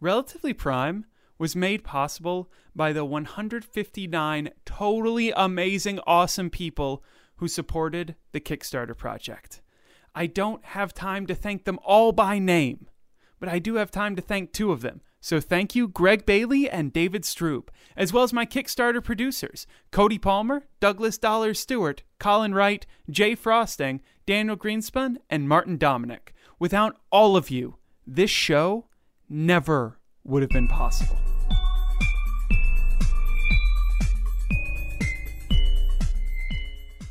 Relatively Prime was made possible by the 159 totally amazing, awesome people who supported the Kickstarter project. I don't have time to thank them all by name, but I do have time to thank two of them. So thank you, Greg Bailey and David Stroop, as well as my Kickstarter producers, Cody Palmer, Douglas Dollar Stewart, Colin Wright, Jay Frosting, Daniel Greenspun, and Martin Dominic. Without all of you, this show never would have been possible.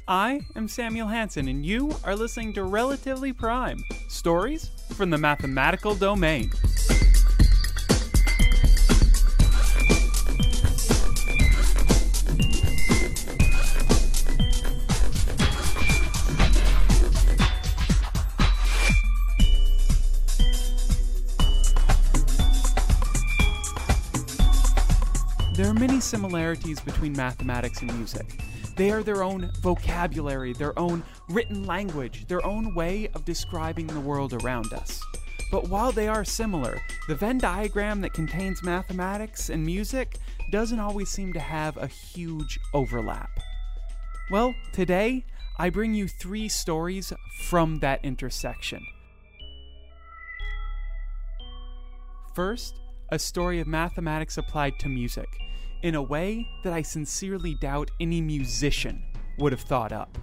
I am Samuel Hansen, and you are listening to Relatively Prime Stories from the Mathematical Domain. Similarities between mathematics and music. They are their own vocabulary, their own written language, their own way of describing the world around us. But while they are similar, the Venn diagram that contains mathematics and music doesn't always seem to have a huge overlap. Well, today, I bring you three stories from that intersection. First, a story of mathematics applied to music in a way that I sincerely doubt any musician would have thought up.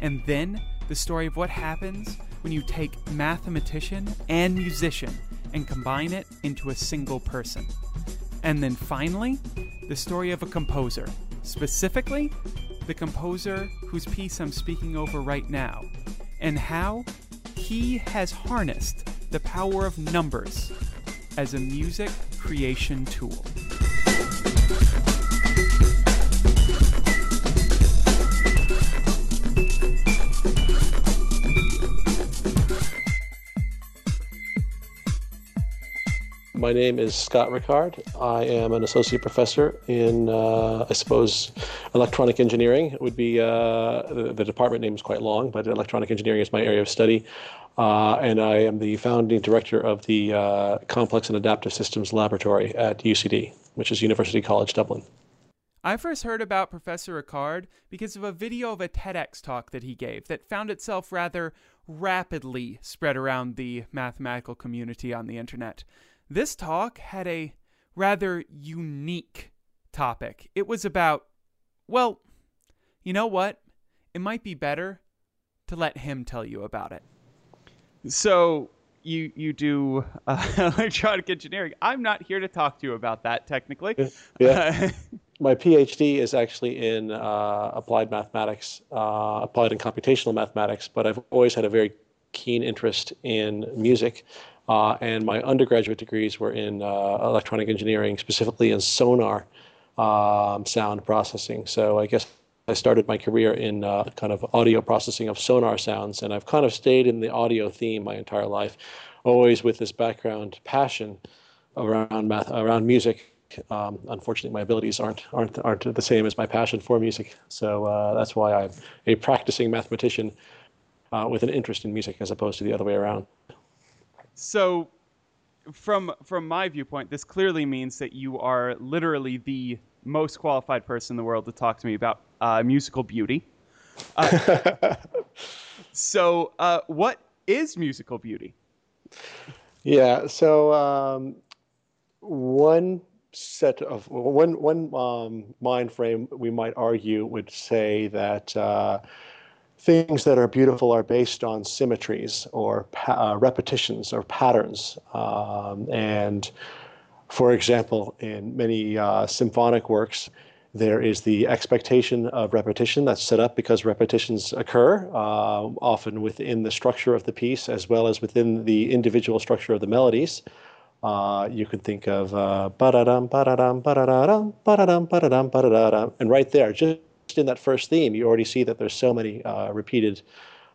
And then the story of what happens when you take mathematician and musician and combine it into a single person. And then finally, the story of a composer, specifically the composer whose piece I'm speaking over right now, and how he has harnessed the power of numbers as a music creation tool. My name is Scott Rickard. I am an associate professor in, uh, I suppose, electronic engineering. It would be uh, the, the, department name is quite long, but electronic engineering is my area of study. Uh, and I am the founding director of the uh, Complex and Adaptive Systems Laboratory at UCD, which is University College Dublin. I first heard about Professor Rickard because of a video of a TEDx talk that he gave that found itself rather rapidly spread around the mathematical community on the internet. This talk had a rather unique topic. It was about, well, you know what? It might be better to let him tell you about it. So, you you do uh, electronic engineering. I'm not here to talk to you about that technically. Yeah. My PhD is actually in uh, applied mathematics, uh, applied and computational mathematics, but I've always had a very keen interest in music. Uh, and my undergraduate degrees were in uh, electronic engineering, specifically in sonar um, sound processing. So I guess I started my career in uh, kind of audio processing of sonar sounds, and I've kind of stayed in the audio theme my entire life, always with this background passion around math, around music. Um, unfortunately, my abilities aren't aren't aren't the same as my passion for music. So uh, that's why I'm a practicing mathematician uh, with an interest in music, as opposed to the other way around. So, from from my viewpoint, this clearly means that you are literally the most qualified person in the world to talk to me about uh, musical beauty. Uh, so, uh, what is musical beauty? Yeah. So, um, one set of one one um, mind frame we might argue would say that uh, things that are beautiful are based on symmetries or uh, repetitions or patterns. Um, and for example, in many uh, symphonic works, there is the expectation of repetition that's set up because repetitions occur, uh, often within the structure of the piece as well as within the individual structure of the melodies. Uh, you could think of ba-da-dum, ba-da-dum, ba-da-dum, ba-da-dum, ba-da-dum, ba-da-dum, and right there, just in that first theme, you already see that there's so many uh, repeated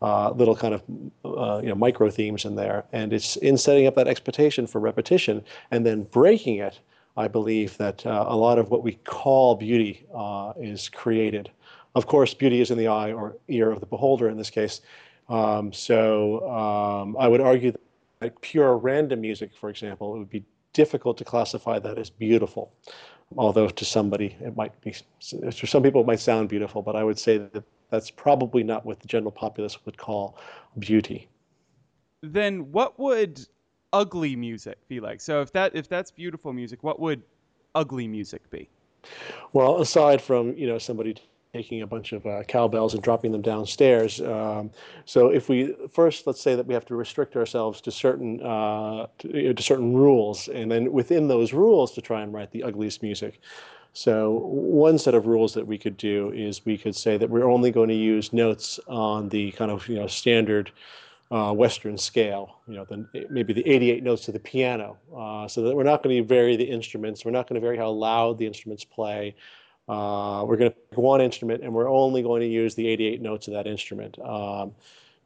uh, little kind of uh, you know micro themes in there, and it's in setting up that expectation for repetition and then breaking it. I believe that uh, a lot of what we call beauty uh, is created. Of course, beauty is in the eye or ear of the beholder in this case. Um, so um, I would argue that pure random music, for example, it would be difficult to classify that as beautiful. Although to somebody it might be, to some people it might sound beautiful, but I would say that that's probably not what the general populace would call beauty. Then what would ugly music be like? So if that if that's beautiful music, what would ugly music be? Well, aside from you know somebody taking a bunch of uh, cowbells and dropping them downstairs. Um, so if we first, let's say that we have to restrict ourselves to certain uh, to, to, certain rules, and then within those rules to try and write the ugliest music. So one set of rules that we could do is we could say that we're only going to use notes on the kind of you know standard uh, Western scale, you know, the, maybe the 88 notes of the piano, uh, so that we're not going to vary the instruments. We're not going to vary how loud the instruments play. Uh, we're going to pick one instrument, and we're only going to use the 88 notes of that instrument. Um,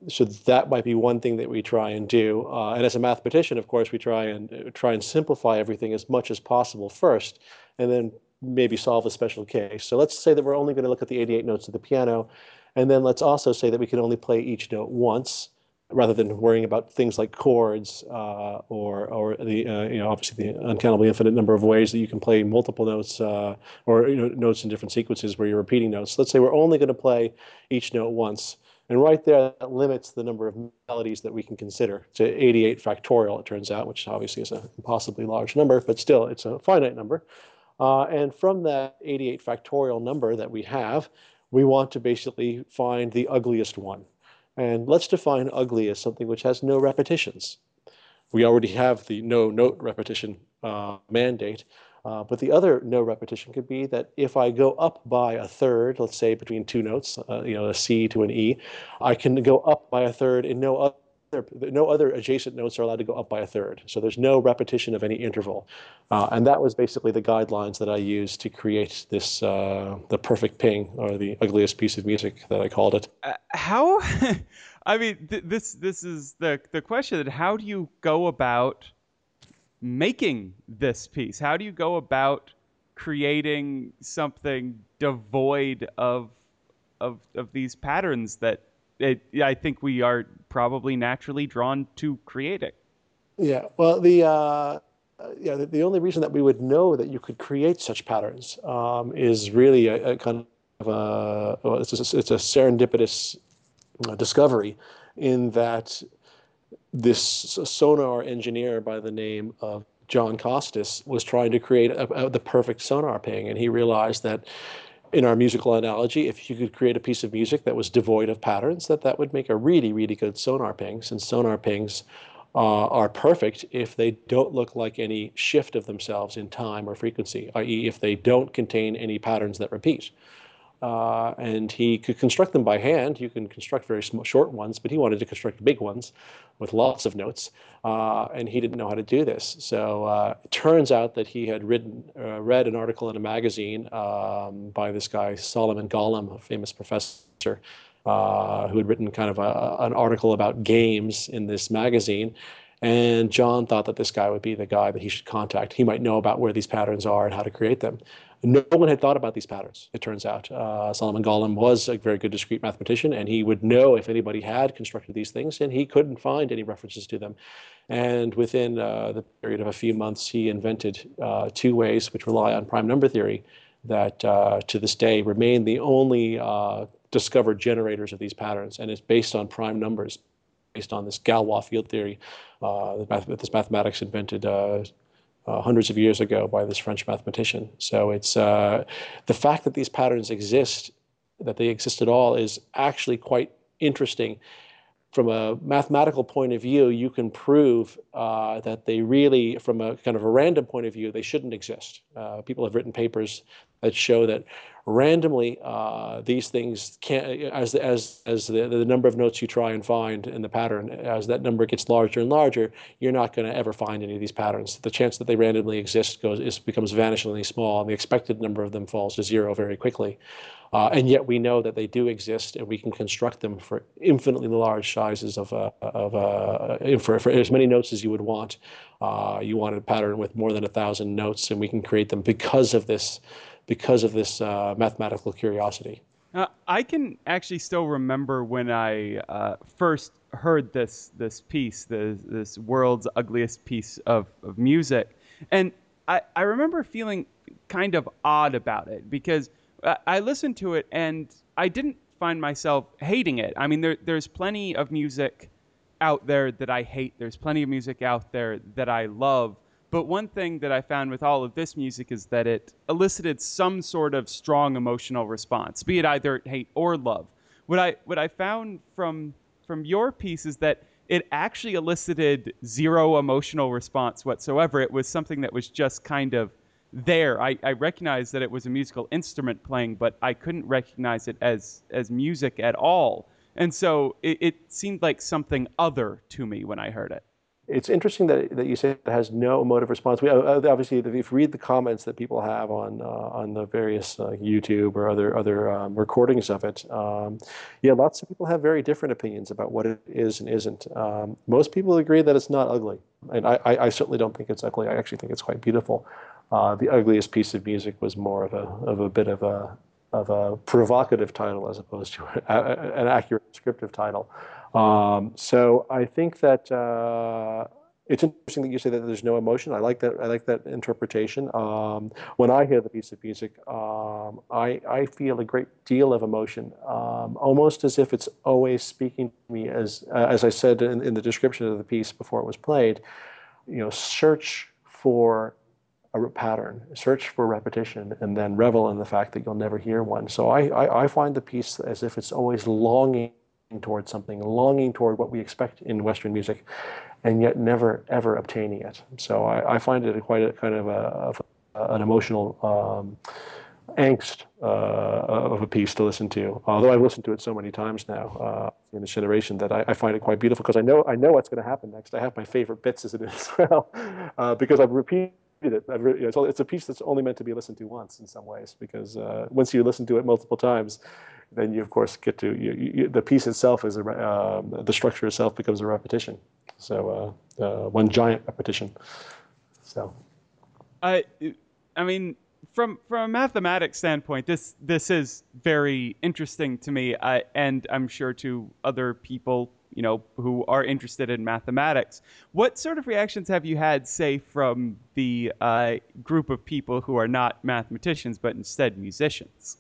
so that might be one thing that we try and do. Uh, and as a mathematician, of course, we try and uh, try and simplify everything as much as possible first, and then maybe solve a special case. So let's say that we're only going to look at the 88 notes of the piano, and then let's also say that we can only play each note once rather than worrying about things like chords uh, or or the uh, you know obviously the uncountably infinite number of ways that you can play multiple notes uh, or you know notes in different sequences where you're repeating notes. Let's say we're only going to play each note once, and right there that limits the number of melodies that we can consider to 88 factorial. It turns out, which obviously is a impossibly large number, but still it's a finite number. Uh, and from that 88 factorial number that we have, we want to basically find the ugliest one. And let's define ugly as something which has no repetitions. We already have the no note repetition uh, mandate, uh, but the other no repetition could be that if I go up by a third, let's say between two notes, uh, you know, a C to an E, I can go up by a third in no other no other adjacent notes are allowed to go up by a third. So there's no repetition of any interval. Uh, and that was basically the guidelines that I used to create this, uh, the perfect ping or the ugliest piece of music that I called it. Uh, how, I mean, th- this, this is the, the question that how do you go about making this piece? How do you go about creating something devoid of, of, of these patterns that it, I think we are probably naturally drawn to creating. Yeah. Well, the uh, yeah the, the, only reason that we would know that you could create such patterns um, is really a, a, kind of a well, it's a, it's a serendipitous uh, discovery in that this sonar engineer by the name of John Costas was trying to create a, the perfect sonar ping, and he realized that in our musical analogy, if you could create a piece of music that was devoid of patterns, that that would make a really, really good sonar ping, since sonar pings uh, are perfect if they don't look like any shift of themselves in time or frequency, i.e., if they don't contain any patterns that repeat. Uh, and he could construct them by hand. You can construct very short ones, but he wanted to construct big ones with lots of notes, uh, and he didn't know how to do this. So uh, it turns out that he had written, uh, read an article in a magazine um, by this guy Solomon Golomb, a famous professor, uh, who had written kind of a, an article about games in this magazine. And John thought that this guy would be the guy that he should contact. He might know about where these patterns are and how to create them. No one had thought about these patterns, it turns out. Uh, Solomon Golomb was a very good discrete mathematician, and he would know if anybody had constructed these things, and he couldn't find any references to them. And within uh, the period of a few months, he invented uh, two ways which rely on prime number theory that uh, to this day remain the only uh, discovered generators of these patterns, and it's based on prime numbers, based on this Galois field theory uh, this mathematics invented uh, hundreds of years ago by this French mathematician. So it's uh, the fact that these patterns exist, that they exist at all, is actually quite interesting. From a mathematical point of view, you can prove uh, that they really, from a kind of a random point of view, they shouldn't exist. Uh, people have written papers that show that randomly uh, these things can as as as the, the number of notes you try and find in the pattern as that number gets larger and larger you're not going to ever find any of these patterns. The chance that they randomly exist goes is becomes vanishingly small and the expected number of them falls to zero very quickly. Uh, and yet we know that they do exist and we can construct them for infinitely large sizes of, uh, of uh, for, for as many notes as you would want. Uh, you want a pattern with more than a thousand notes and we can create them because of this because of this uh, mathematical curiosity. Uh, I can actually still remember when I uh, first heard this this piece, the, this world's ugliest piece of, of music, And I, I remember feeling kind of odd about it because I, I listened to it and I didn't find myself hating it. I mean, there, there's plenty of music out there that I hate. There's plenty of music out there that I love. But one thing that I found with all of this music is that it elicited some sort of strong emotional response, be it either hate or love. What I what I found from from your piece is that it actually elicited zero emotional response whatsoever. It was something that was just kind of there. I, I recognized that it was a musical instrument playing, but I couldn't recognize it as as music at all. And so it, it seemed like something other to me when I heard it. It's interesting that, that you say it has no emotive response. We uh, obviously, if you read the comments that people have on uh, on the various uh, YouTube or other other um, recordings of it, um, yeah, lots of people have very different opinions about what it is and isn't. Um, most people agree that it's not ugly, and I, I, I, certainly don't think it's ugly. I actually think it's quite beautiful. Uh, the ugliest piece of music was more of a of a bit of a of a provocative title as opposed to an accurate descriptive title. Um, so I think that uh, it's interesting that you say that there's no emotion. I like that. I like that interpretation. Um, when I hear the piece of music, um, I, I feel a great deal of emotion, um, almost as if it's always speaking to me. As uh, as I said in, in the description of the piece before it was played, you know, search for a pattern, search for repetition, and then revel in the fact that you'll never hear one. So I, I, I find the piece as if it's always longing towards something, longing toward what we expect in Western music, and yet never ever obtaining it. So I, I find it quite a kind of, a, of an emotional um, angst uh, of a piece to listen to. Although I've listened to it so many times now uh, in this generation that I, I, find it quite beautiful because I know I know what's going to happen next. I have my favorite bits as it is well uh, because I've repeated it. Re- it's, it's, a piece that's only meant to be listened to once in some ways because uh, once you listen to it multiple times, then you of course get to you, you, the piece itself is a, uh, the structure itself becomes a repetition. So uh, uh, one giant repetition. So, I I mean from from a mathematics standpoint, this this is very interesting to me, I, and I'm sure to other people, you know, who are interested in mathematics. What sort of reactions have you had, say, from the uh, group of people who are not mathematicians but instead musicians?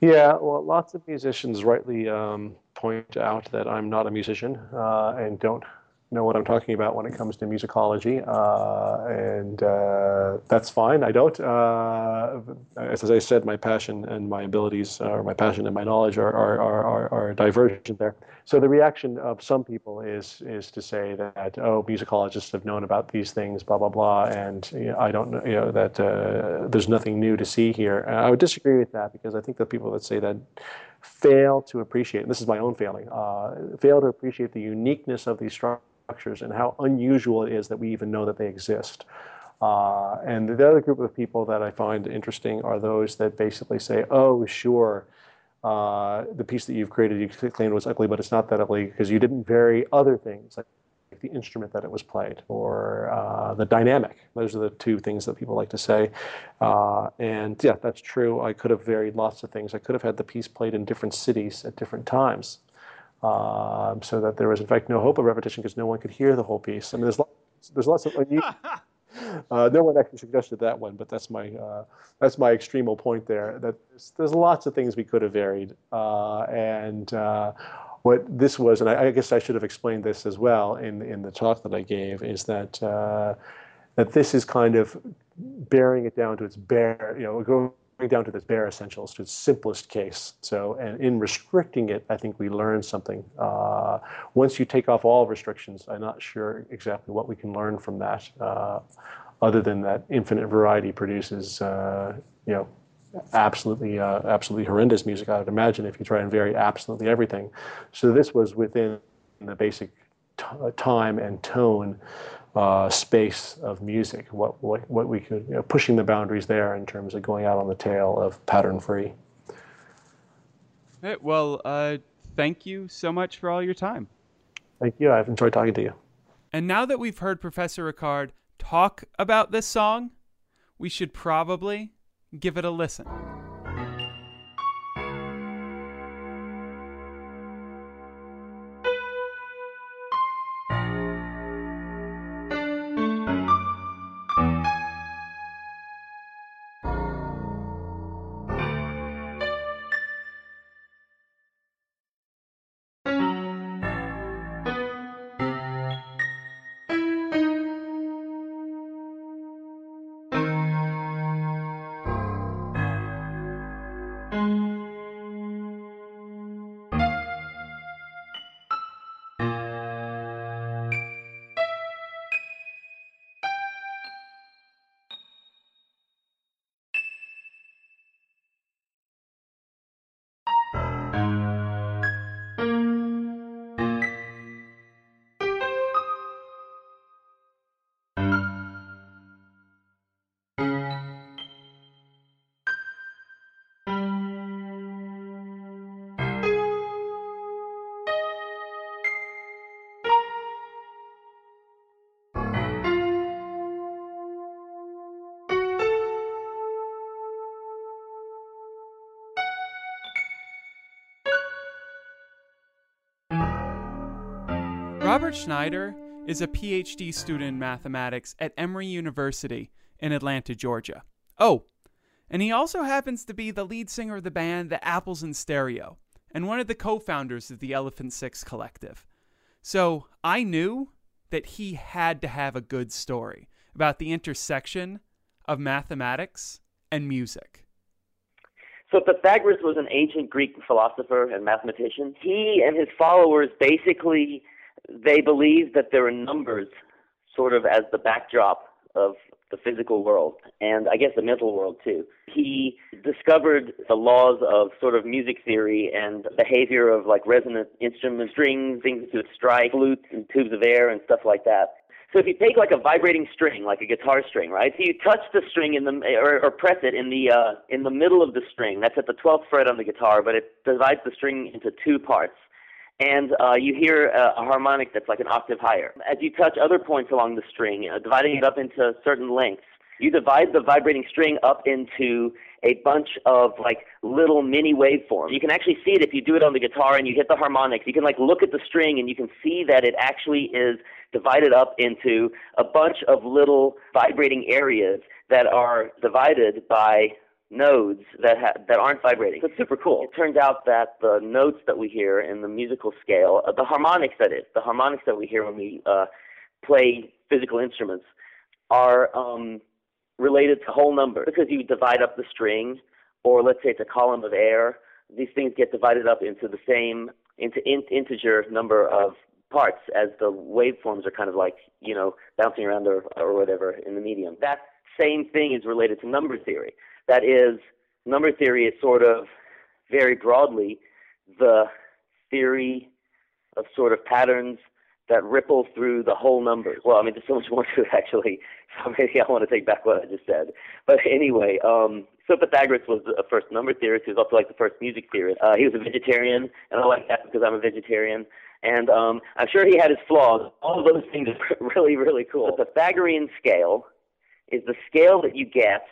Yeah, well, lots of musicians rightly um, point out that I'm not a musician uh, and don't know what I'm talking about when it comes to musicology, uh, and uh, that's fine. I don't. Uh, as I said, my passion and my abilities, or my passion and my knowledge, are are, are, are divergent there. So the reaction of some people is is to say that oh, musicologists have known about these things, blah blah blah, and you know, I don't know, you know that uh, there's nothing new to see here. I would disagree with that because I think the people that say that fail to appreciate, and this is my own failing, uh, fail to appreciate the uniqueness of these structures structures and how unusual it is that we even know that they exist. Uh, and the other group of people that I find interesting are those that basically say, oh, sure, uh, the piece that you've created, you claimed was ugly, but it's not that ugly because you didn't vary other things, like the instrument that it was played or uh, the dynamic. Those are the two things that people like to say. Uh, and yeah, that's true. I could have varied lots of things. I could have had the piece played in different cities at different times um, so that there was in fact no hope of repetition because no one could hear the whole piece. I mean, there's lots, there's lots of uh, no one actually suggested that one, but that's my uh, that's my extremal point there. That there's, there's, lots of things we could have varied, uh, and uh, what this was, and I, I, guess I should have explained this as well in in the talk that I gave, is that uh, that this is kind of bearing it down to its bare, you know, go down to the bare essentials, to its simplest case. So, and in restricting it, I think we learn something. Uh, once you take off all restrictions, I'm not sure exactly what we can learn from that, uh, other than that infinite variety produces, uh, you know, absolutely, uh, absolutely horrendous music. I would imagine if you try and vary absolutely everything. So this was within the basic time and tone uh, space of music, what, what, what we could, you know, pushing the boundaries there in terms of going out on the tail of pattern free. Hey, well, uh, thank you so much for all your time. Thank you. I've enjoyed talking to you. And now that we've heard Professor Rickard talk about this song, we should probably give it a listen. Robert Schneider is a PhD student in mathematics at Emory University in Atlanta, Georgia. Oh, and he also happens to be the lead singer of the band The Apples in Stereo and one of the co founders of the Elephant Six Collective. So I knew that he had to have a good story about the intersection of mathematics and music. So Pythagoras was an ancient Greek philosopher and mathematician. He and his followers basically they believe that there are numbers sort of as the backdrop of the physical world and I guess the mental world too. He discovered the laws of sort of music theory and behavior of like resonant instrument strings, things that would strike, flutes and tubes of air and stuff like that. So if you take like a vibrating string, like a guitar string, right? So you touch the string in the or, or press it in the uh, in the middle of the string. That's at the 12th fret on the guitar, but it divides the string into two parts and uh, you hear a, a, harmonic that's like an octave higher. As you touch other points along the string, uh, dividing it up into certain lengths, you divide the vibrating string up into a bunch of like little mini waveforms. You can actually see it if you do it on the guitar and you hit the harmonics. You can like look at the string and you can see that it actually is divided up into a bunch of little vibrating areas that are divided by nodes that ha- that aren't vibrating. So it's super cool. It turns out that the notes that we hear in the musical scale, uh, the harmonics that is, the harmonics that we hear when we uh, play physical instruments, are um, related to whole numbers because you divide up the string, or let's say it's a column of air. These things get divided up into the same into in- integer number of parts as the waveforms are kind of like you know bouncing around or, or whatever in the medium. That same thing is related to number theory. That is, number theory is sort of very broadly the theory of sort of patterns that ripple through the whole numbers. Well, I mean, there's so much more to it actually. So maybe I want to take back what I just said. But anyway, um, so Pythagoras was the first number theorist. He was also like the first music theorist. Uh, he was a vegetarian, and I like that because I'm a vegetarian. And um, I'm sure he had his flaws. All of those things are really, really cool. The Pythagorean scale is the scale that you get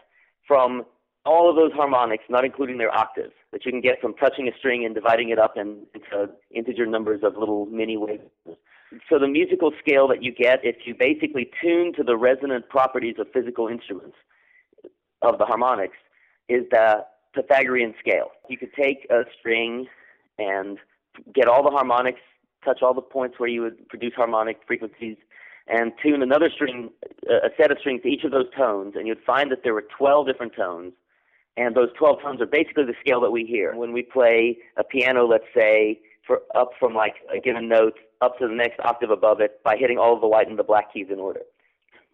from all of those harmonics, not including their octaves, that you can get from touching a string and dividing it up in, into integer numbers of little mini waves. So the musical scale that you get if you basically tune to the resonant properties of physical instruments of the harmonics is the Pythagorean scale. You could take a string and get all the harmonics, touch all the points where you would produce harmonic frequencies, and tune another string, a set of strings to each of those tones, and you'd find that there were 12 different tones and those 12 tones are basically the scale that we hear. When we play a piano, let's say, for up from like a given note up to the next octave above it by hitting all of the white and the black keys in order.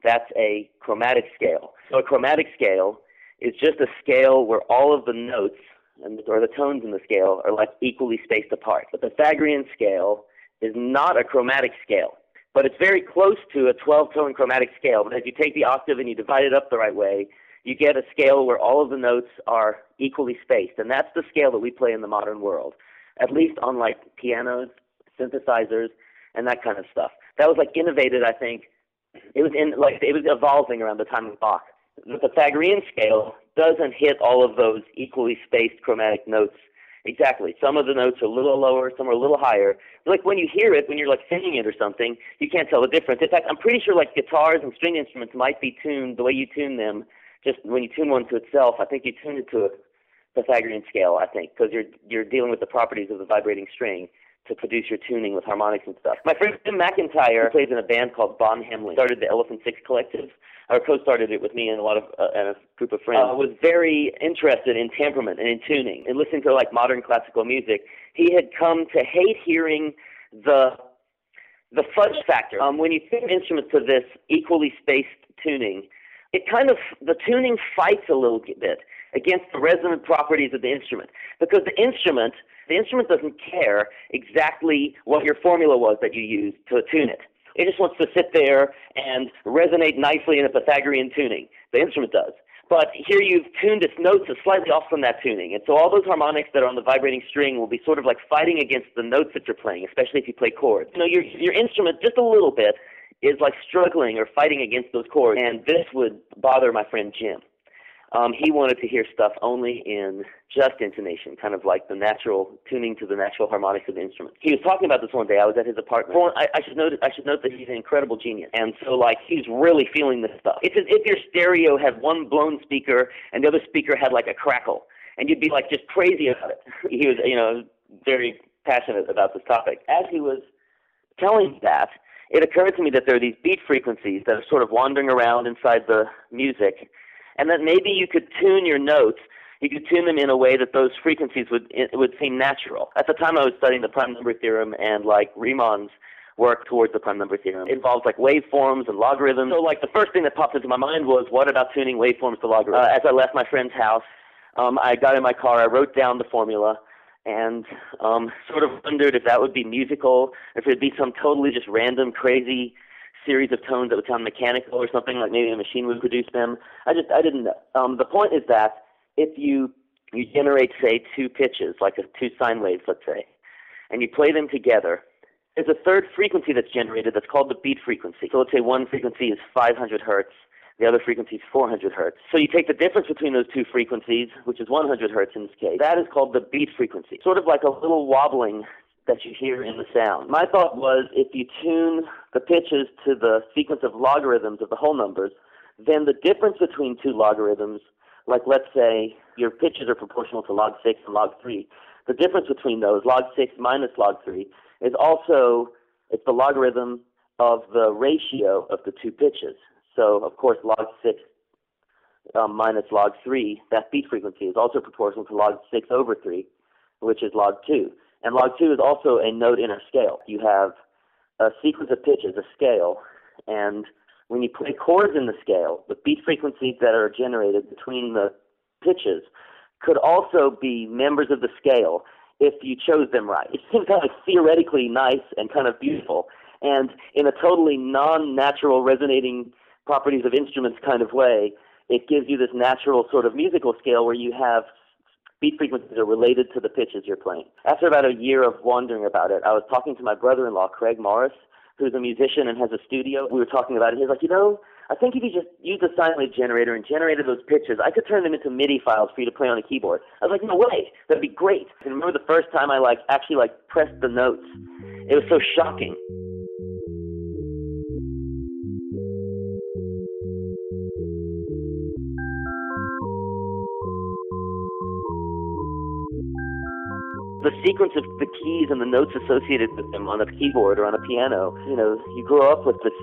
That's a chromatic scale. So a chromatic scale is just a scale where all of the notes and, or the tones in the scale are like equally spaced apart. The Pythagorean scale is not a chromatic scale, but it's very close to a 12 tone chromatic scale. But if you take the octave and you divide it up the right way, you get a scale where all of the notes are equally spaced, and that's the scale that we play in the modern world, at least on like pianos, synthesizers, and that kind of stuff. That was like innovated, I think. It was in like it was evolving around the time of Bach. The Pythagorean scale doesn't hit all of those equally spaced chromatic notes exactly. Some of the notes are a little lower, some are a little higher. Like when you hear it, when you're like singing it or something, you can't tell the difference. In fact, I'm pretty sure like guitars and string instruments might be tuned the way you tune them just when you tune one to itself, I think you tune it to a Pythagorean scale. I think because you're you're dealing with the properties of the vibrating string to produce your tuning with harmonics and stuff. My friend Jim McIntyre plays in a band called Von Hemmling. Started the Elephant Six Collective, or co-started it with me and a lot of uh, and a group of friends. Uh, was very interested in temperament and in tuning and listening to like modern classical music. He had come to hate hearing the the fudge factor. Um, when you tune instruments to this equally spaced tuning, it kind of the tuning fights a little bit against the resonant properties of the instrument because the instrument the instrument doesn't care exactly what your formula was that you used to tune it. It just wants to sit there and resonate nicely in a Pythagorean tuning. The instrument does. But here you've tuned its notes slightly off from that tuning. And so all those harmonics that are on the vibrating string will be sort of like fighting against the notes that you're playing, especially if you play chords. You know, your, your instrument, just a little bit, is like struggling or fighting against those chords, and this would bother my friend Jim. um, he wanted to hear stuff only in just intonation, kind of like the natural tuning to the natural harmonics of the instrument. He was talking about this one day. I was at his apartment. Well, I, I should note I should note that he's an incredible genius, and so like he's really feeling this stuff. It's as if your stereo had one blown speaker and the other speaker had like a crackle, and you'd be like just crazy about it. he was, you know, very passionate about this topic. As he was telling that, it occurred to me that there are these beat frequencies that are sort of wandering around inside the music and that maybe you could tune your notes. You could tune them in a way that those frequencies would would seem natural. At the time, I was studying the prime number theorem and like Riemann's work towards the prime number theorem. It involves like waveforms and logarithms. So like the first thing that popped into my mind was, what about tuning waveforms to logarithms? Uh, as I left my friend's house, um, I got in my car, I wrote down the formula, and um, sort of wondered if that would be musical, if it'd be some totally just random, crazy series of tones that would sound mechanical or something like maybe a machine would produce them. I just I didn't know. Um, the point is that if you you generate say two pitches like a, two sine waves let's say, and you play them together, there's a third frequency that's generated that's called the beat frequency. So let's say one frequency is 500 hertz. The other frequency is 400 hertz. So you take the difference between those two frequencies, which is 100 hertz in this case. That is called the beat frequency. Sort of like a little wobbling that you hear in the sound. My thought was if you tune the pitches to the sequence of logarithms of the whole numbers, then the difference between two logarithms, like let's say your pitches are proportional to log 6 and log 3, the difference between those, log 6 minus log 3, is also it's the logarithm of the ratio of the two pitches. So, of course, log 6 um, minus log 3, that beat frequency is also proportional to log 6 over 3, which is log 2. And log 2 is also a note inner scale. You have a sequence of pitches, a scale, and when you play chords in the scale, the beat frequencies that are generated between the pitches could also be members of the scale if you chose them right. It seems kind of theoretically nice and kind of beautiful, and in a totally non-natural resonating properties of instruments kind of way, it gives you this natural sort of musical scale where you have beat frequencies are related to the pitches you're playing. After about a year of wondering about it, I was talking to my brother-in-law, Craig Morris, who's a musician and has a studio. We were talking about it. He's like, you know, I think if you just used a sine wave generator and generated those pitches, I could turn them into MIDI files for you to play on a keyboard. I was like, no way, that'd be great. And remember the first time I like actually like pressed the notes, it was so shocking. Sequence of the keys and the notes associated with them on a keyboard or on a piano. You know, you grow up with this,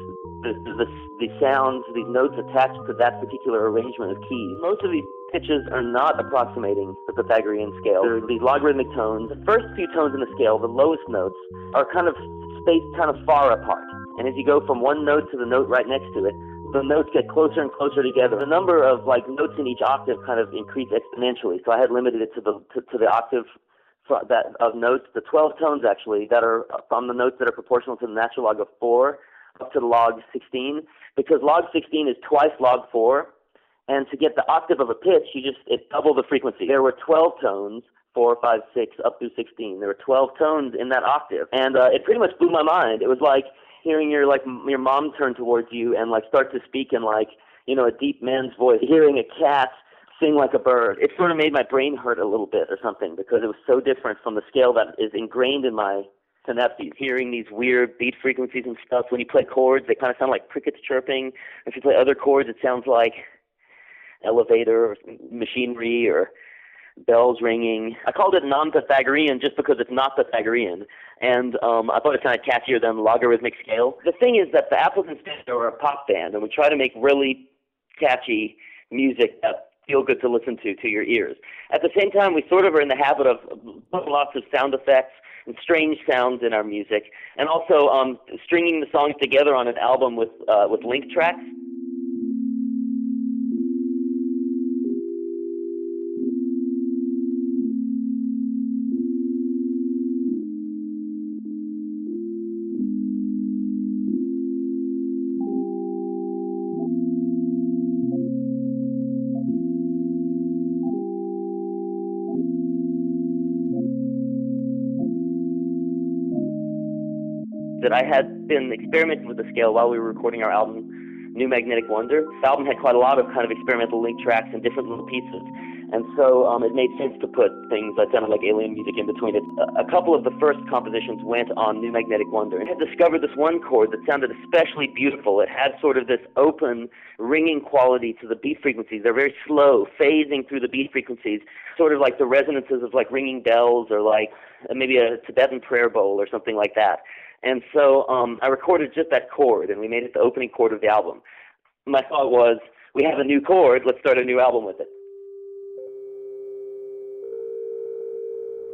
the, the, the sounds, these notes attached to that particular arrangement of keys. Most of these pitches are not approximating the Pythagorean scale. They're these logarithmic tones. The first few tones in the scale, the lowest notes, are kind of spaced kind of far apart. And as you go from one note to the note right next to it, the notes get closer and closer together. The number of like notes in each octave kind of increased exponentially. So I had limited it to the to, to the octave that of notes, the 12 tones actually that are from the notes that are proportional to the natural log of 4 up to the log 16, because log 16 is twice log 4, and to get the octave of a pitch, you just it double the frequency. There were 12 tones, 4, 5, 6, up through 16. There were 12 tones in that octave, and uh, it pretty much blew my mind. It was like hearing your like your mom turn towards you and like start to speak in like you know a deep man's voice, hearing a cat sing like a bird. It sort of made my brain hurt a little bit or something because it was so different from the scale that is ingrained in my synapses. Hearing these weird beat frequencies and stuff. When you play chords, they kind of sound like crickets chirping. If you play other chords, it sounds like elevator or machinery or bells ringing. I called it non-Pythagorean just because it's not Pythagorean, and um, I thought it sounded catchier than logarithmic scale. The thing is that the Apples in Stereo are a pop band, and we try to make really catchy music that feel good to listen to to your ears. At the same time, we sort of are in the habit of putting lots of sound effects and strange sounds in our music, and also um, stringing the songs together on an album with uh, with link tracks. Been experimenting with the scale while we were recording our album New Magnetic Wonder. The album had quite a lot of kind of experimental link tracks and different little pieces. And so um, it made sense to put things that sounded like alien music in between it. A couple of the first compositions went on New Magnetic Wonder and had discovered this one chord that sounded especially beautiful. It had sort of this open, ringing quality to the beat frequencies. They're very slow, phasing through the beat frequencies, sort of like the resonances of like ringing bells or like maybe a Tibetan prayer bowl or something like that. And so um, I recorded just that chord and we made it the opening chord of the album. My thought was, we have a new chord, let's start a new album with it.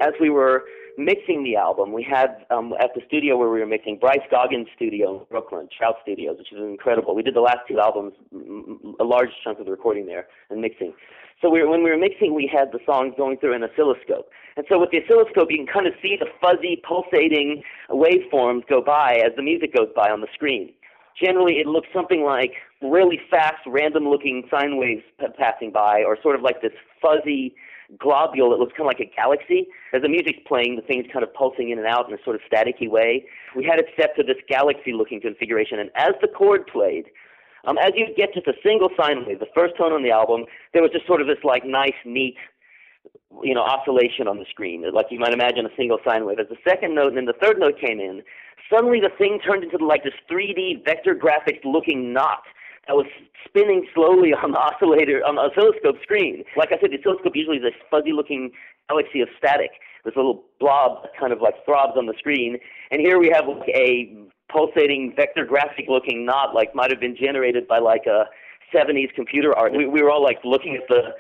as we were mixing the album, we had um, at the studio where we were mixing, Bryce Goggin's studio in Brooklyn, Trout Studios, which is incredible. We did the last two albums, a large chunk of the recording there and mixing. So we were, when we were mixing, we had the songs going through an oscilloscope. And so with the oscilloscope, you can kind of see the fuzzy, pulsating waveforms go by as the music goes by on the screen. Generally, it looks something like really fast, random-looking sine waves passing by, or sort of like this fuzzy, globule that looks kind of like a galaxy. As the music's playing, the thing's kind of pulsing in and out in a sort of staticky way. We had it set to this galaxy-looking configuration, and as the chord played, um, as you get just a single sine wave, the first tone on the album, there was just sort of this like nice, neat, you know, oscillation on the screen, like you might imagine a single sine wave. As the second note and then the third note came in, suddenly the thing turned into like this 3D vector graphics looking knot that was spinning slowly on the oscillator on the oscilloscope screen. Like I said, the oscilloscope usually is this fuzzy looking galaxy of static, this little blob kind of like throbs on the screen. And here we have like a pulsating vector graphic looking knot like might have been generated by like a 70s computer art. We, we were all like looking at the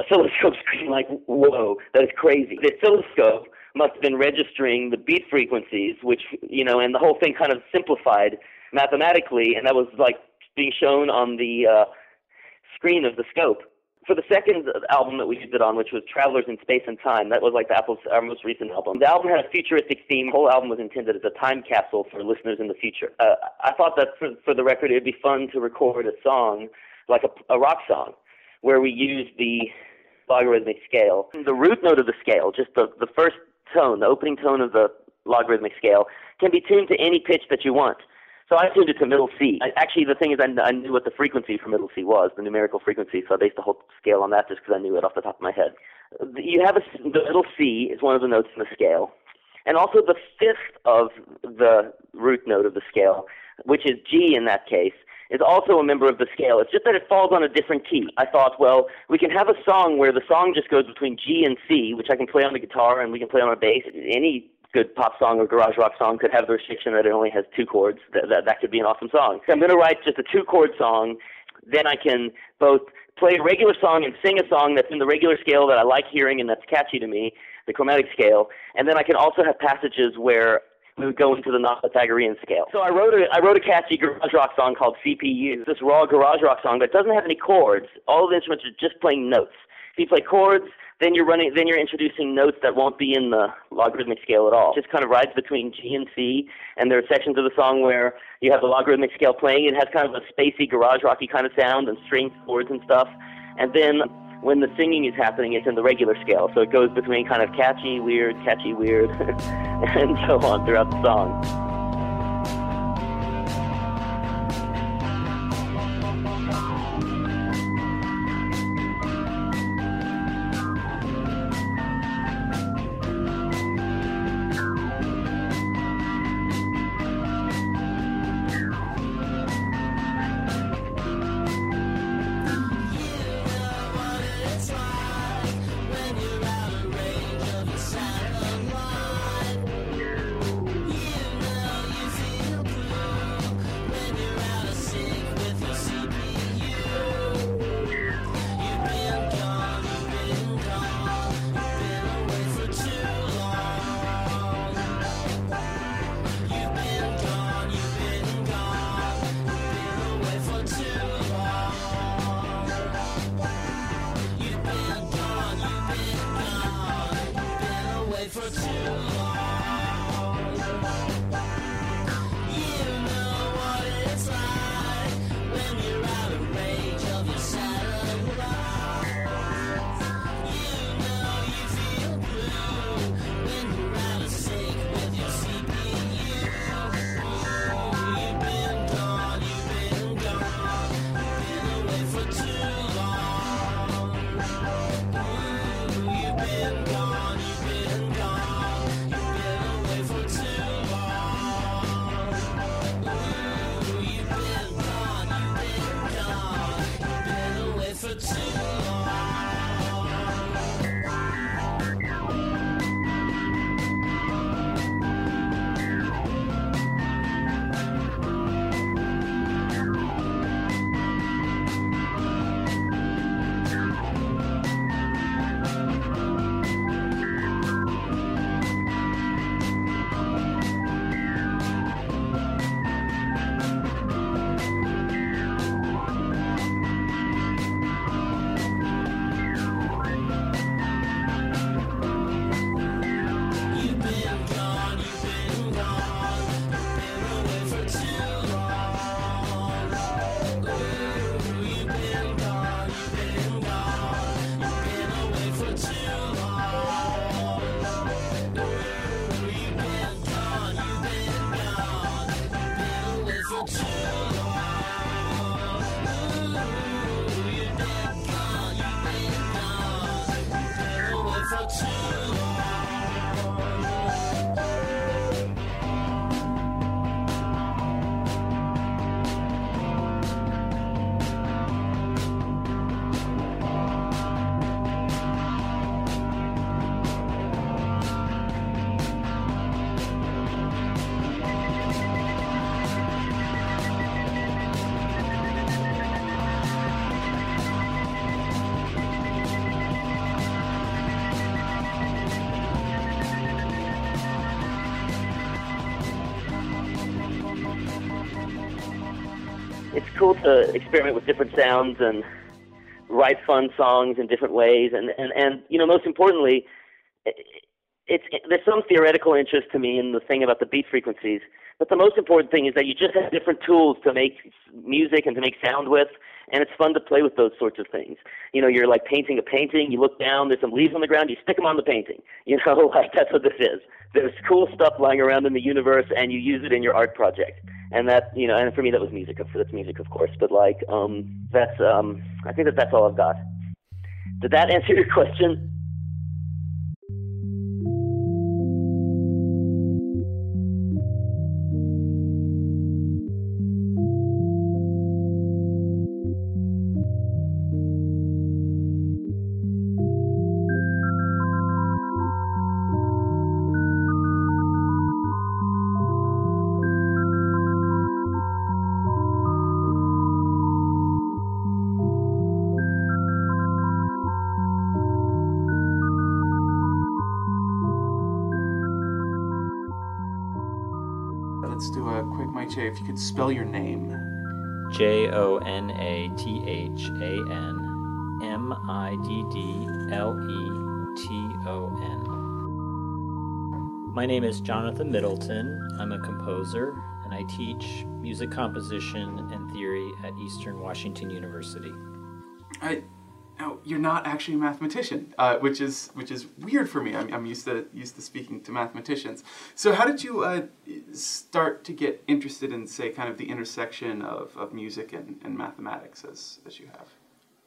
oscilloscope screen like, whoa, that is crazy. The oscilloscope must have been registering the beat frequencies, which, you know, and the whole thing kind of simplified mathematically, and that was like being shown on the uh, screen of the scope. For the second album that we used it on, which was Travelers in Space and Time, that was like the Apple's our most recent album. The album had a futuristic theme. The whole album was intended as a time capsule for listeners in the future. Uh, I thought that for, for the record, it would be fun to record a song like a, a rock song, where we use the logarithmic scale. The root note of the scale, just the, the first tone, the opening tone of the logarithmic scale, can be tuned to any pitch that you want. So I tuned it to middle C. I, actually, the thing is, I, I knew what the frequency for middle C was, the numerical frequency, so I based the whole scale on that just because I knew it off the top of my head. You have a, the middle C is one of the notes in the scale, and also the fifth of the root note of the scale, which is G in that case, is also a member of the scale. It's just that it falls on a different key. I thought, well, we can have a song where the song just goes between G and C, which I can play on the guitar and we can play on a bass. Any good pop song or garage rock song could have the restriction that it only has two chords. That, that, that could be an awesome song. So I'm going to write just a two chord song. Then I can both play a regular song and sing a song that's in the regular scale that I like hearing and that's catchy to me, the chromatic scale. And then I can also have passages where we would go into the not Pythagorean scale. So I wrote a I wrote a catchy garage rock song called CPU. This raw garage rock song that doesn't have any chords. All the instruments are just playing notes. If you play chords, then you're running then you're introducing notes that won't be in the logarithmic scale at all. It just kind of rides between G and C and there are sections of the song where you have the logarithmic scale playing. It has kind of a spacey garage rocky kind of sound and string chords and stuff. And then when the singing is happening, it's in the regular scale. So it goes between kind of catchy, weird, catchy, weird, and so on throughout the song. To experiment with different sounds and write fun songs in different ways, and and and you know, most importantly, it's it, there's some theoretical interest to me in the thing about the beat frequencies. But the most important thing is that you just have different tools to make music and to make sound with, and it's fun to play with those sorts of things. You know, you're like painting a painting. You look down, there's some leaves on the ground. You stick them on the painting. You know, like that's what this is. There's cool stuff lying around in the universe, and you use it in your art project. And that, you know, and for me that was music. That's music, of course. But like, um, that's, um, I think that that's all I've got. Did that answer your question? Spell your name. J O N A T H A N M I D D L E T O N. My name is Jonathan Middleton. I'm a composer and I teach music composition and theory at Eastern Washington University. I now you're not actually a mathematician, uh, which is which is weird for me. I'm, I'm used to used to speaking to mathematicians. So how did you uh, start to get interested in, say, kind of the intersection of, of music and, and mathematics as as you have?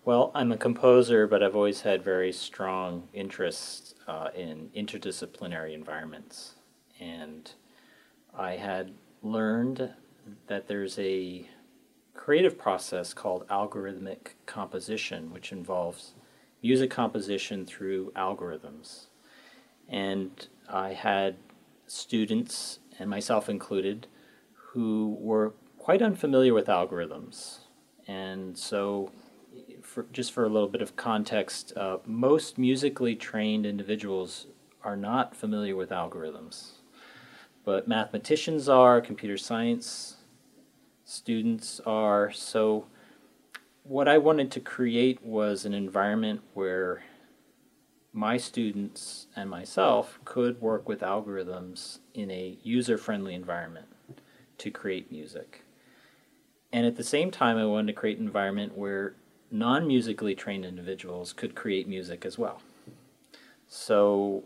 Well, I'm a composer, but I've always had very strong interests uh, in interdisciplinary environments, and I had learned that there's a creative process called algorithmic composition, which involves music composition through algorithms. And I had students, and myself included, who were quite unfamiliar with algorithms. And so, for, just for a little bit of context, uh, most musically trained individuals are not familiar with algorithms. But mathematicians are, computer science students are. So, what I wanted to create was an environment where my students and myself could work with algorithms in a user friendly environment to create music. And at the same time, I wanted to create an environment where non musically trained individuals could create music as well. So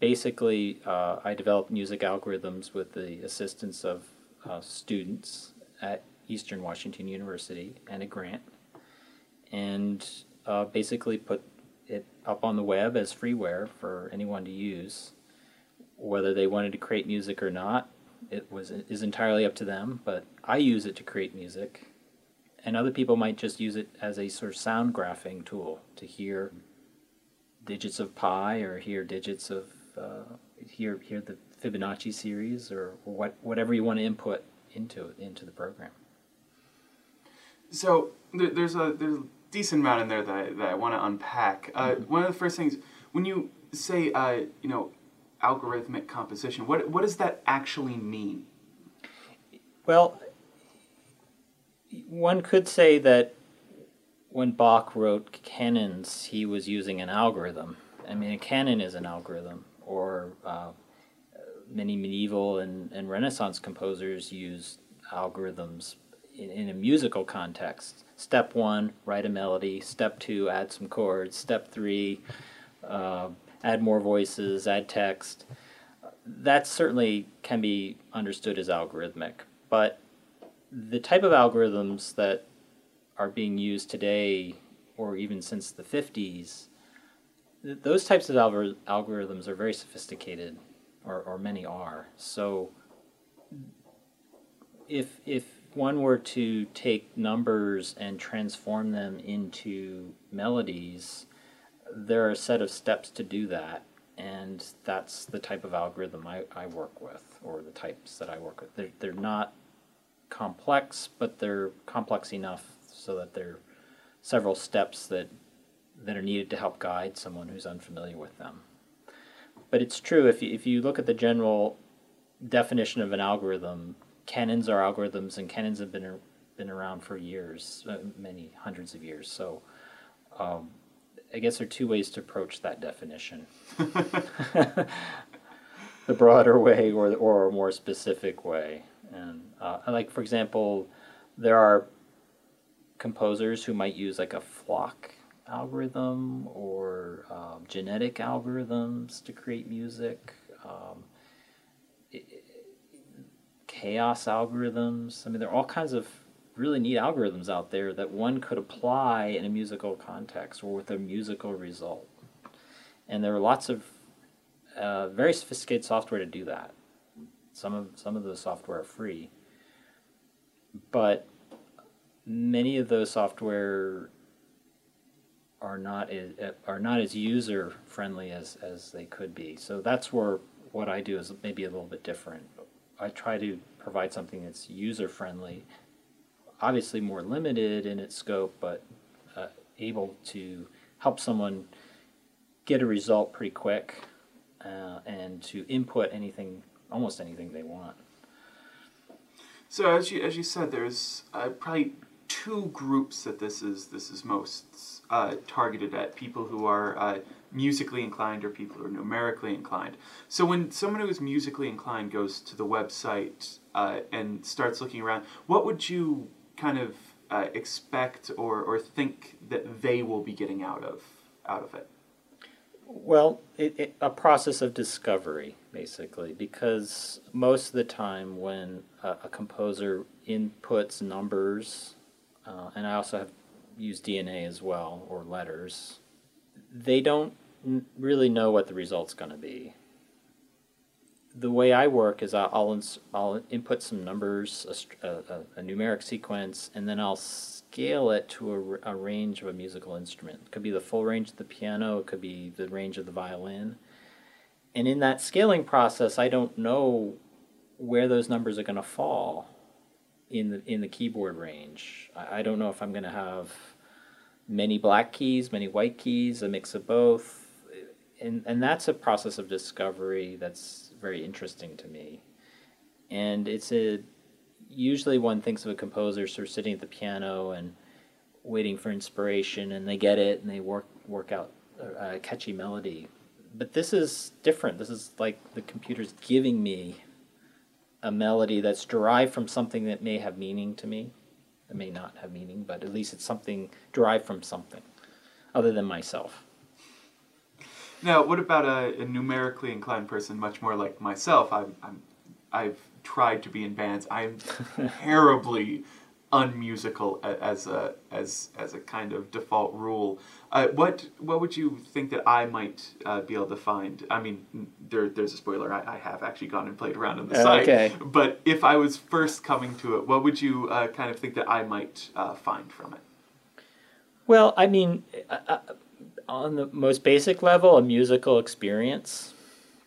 basically, uh, I developed music algorithms with the assistance of uh, students at Eastern Washington University and a grant, and uh, basically put it up on the web as freeware for anyone to use. Whether they wanted to create music or not, it was is entirely up to them. But I use it to create music, and other people might just use it as a sort of sound graphing tool to hear digits of pi or hear digits of uh, hear hear the Fibonacci series or what whatever you want to input into into the program. So there, there's a there's a decent amount in there that I, that I want to unpack. Uh, mm-hmm. One of the first things when you say uh, you know algorithmic composition, what what does that actually mean? Well, one could say that when Bach wrote canons, he was using an algorithm. I mean, a canon is an algorithm, or uh, many medieval and, and Renaissance composers use algorithms in, in, a musical context. Step one, write a melody. Step two, add some chords. Step three, uh, add more voices, add text. That certainly can be understood as algorithmic. But the type of algorithms that are being used today, or even since the 50s, those types of algor- algorithms are very sophisticated or, or many are. So if if one were to take numbers and transform them into melodies, there are a set of steps to do that, and that's the type of algorithm I, I work with, or the types that I work with. They're, they're not complex, but they're complex enough so that there are several steps that that are needed to help guide someone who's unfamiliar with them. But it's true if you, if you look at the general definition of an algorithm, canons are algorithms, and canons have been been around for years, uh, many hundreds of years. So um, I guess there are two ways to approach that definition. the broader way or, or a more specific way. And uh, like, for example, there are composers who might use like a flock algorithm or um, genetic algorithms to create music. Um, chaos algorithms. I mean, there are all kinds of really neat algorithms out there that one could apply in a musical context or with a musical result. And there are lots of uh, very sophisticated software to do that. Some of some of the software are free, but many of those software are not as, are not as user friendly as, as they could be. So that's where what I do is maybe a little bit different. I try to provide something that's user friendly, obviously more limited in its scope, but uh, able to help someone get a result pretty quick uh, and to input anything, almost anything they want. So as you as you said, there's uh, probably two groups that this is this is most uh, targeted at people who are uh, musically inclined or people who are numerically inclined. So when someone who is musically inclined goes to the website uh, and starts looking around, what would you kind of uh, expect or, or think that they will be getting out of out of it? Well, it, it, a process of discovery, basically, because most of the time when a, a composer inputs numbers, uh, and I also have used DNA as well or letters, they don't really know what the result's going to be. The way I work is I'll, ins- I'll input some numbers, a, a, a, numeric sequence, and then I'll scale it to a, a range of a musical instrument. It could be the full range of the piano, it could be the range of the violin. And in that scaling process, I don't know where those numbers are going to fall in the in the keyboard range. I, I don't know if I'm going to have many black keys, many white keys, a mix of both and and that's a process of discovery that's very interesting to me. And it's a usually one thinks of a composer sort of sitting at the piano and waiting for inspiration, and they get it and they work work out a, catchy melody. But this is different. This is like the computer's giving me a melody that's derived from something that may have meaning to me. It may not have meaning, but at least it's something derived from something other than myself. Now, what about a, a, numerically inclined person, much more like myself? I'm, I'm, I've tried to be in bands. I'm terribly unmusical as a as as a kind of default rule. Uh, what what would you think that I might uh, be able to find? I mean, there there's a spoiler. I, I have actually gone and played around on the site. Okay. But if I was first coming to it, what would you uh, kind of think that I might uh, find from it? Well, I mean, uh, uh, on the most basic level, a musical experience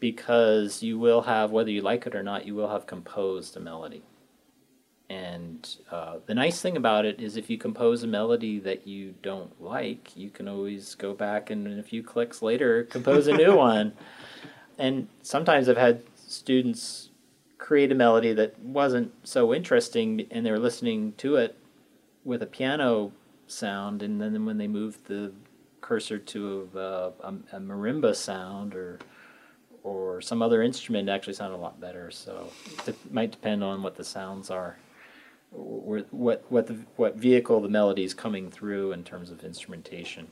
because you will have, whether you like it or not, you will have composed a melody. And uh, the nice thing about it is if you compose a melody that you don't like, you can always go back and in a few clicks later compose a new one. And sometimes I've had students create a melody that wasn't so interesting and they're listening to it with a piano sound and then when they move the cursor to a, a, a marimba sound or or some other instrument actually sound a lot better. So it might depend on what the sounds are, what what the what vehicle the melody is coming through in terms of instrumentation.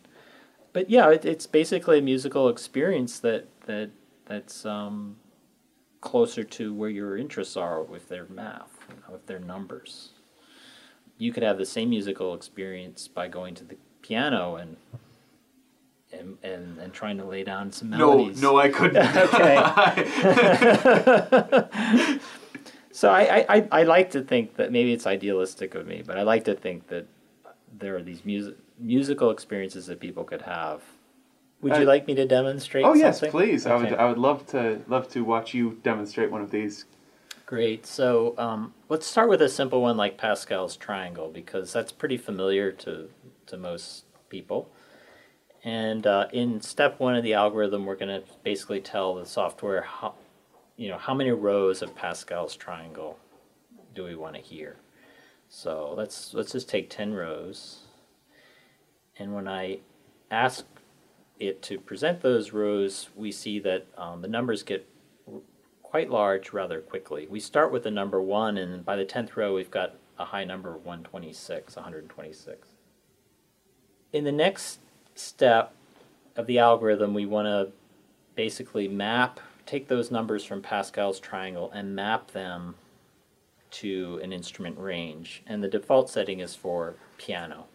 But yeah, it, it's basically a musical experience that that that's um, closer to where your interests are with their math, with their numbers. You could have the same musical experience by going to the piano and and, and, and trying to lay down some melodies. No, no, I couldn't. okay. so I, I, I like to think that maybe it's idealistic of me, but I like to think that there are these music musical experiences that people could have. Would uh, you like me to demonstrate? Oh yes, please. Okay. I would I would love to love to watch you demonstrate one of these. Great. So um, let's start with a simple one like Pascal's triangle because that's pretty familiar to to most people. And uh, in step one of the algorithm, we're going to basically tell the software how, you know, how many rows of Pascal's triangle do we want to hear. So let's let's just take ten rows, and when I ask it to present those rows, we see that um, the numbers get quite large rather quickly. We start with the number one, and by the tenth row, we've got a high number of 126, 126. In the next step of the algorithm, we want to basically map, take those numbers from Pascal's triangle and map them to an instrument range. And the default setting is for piano.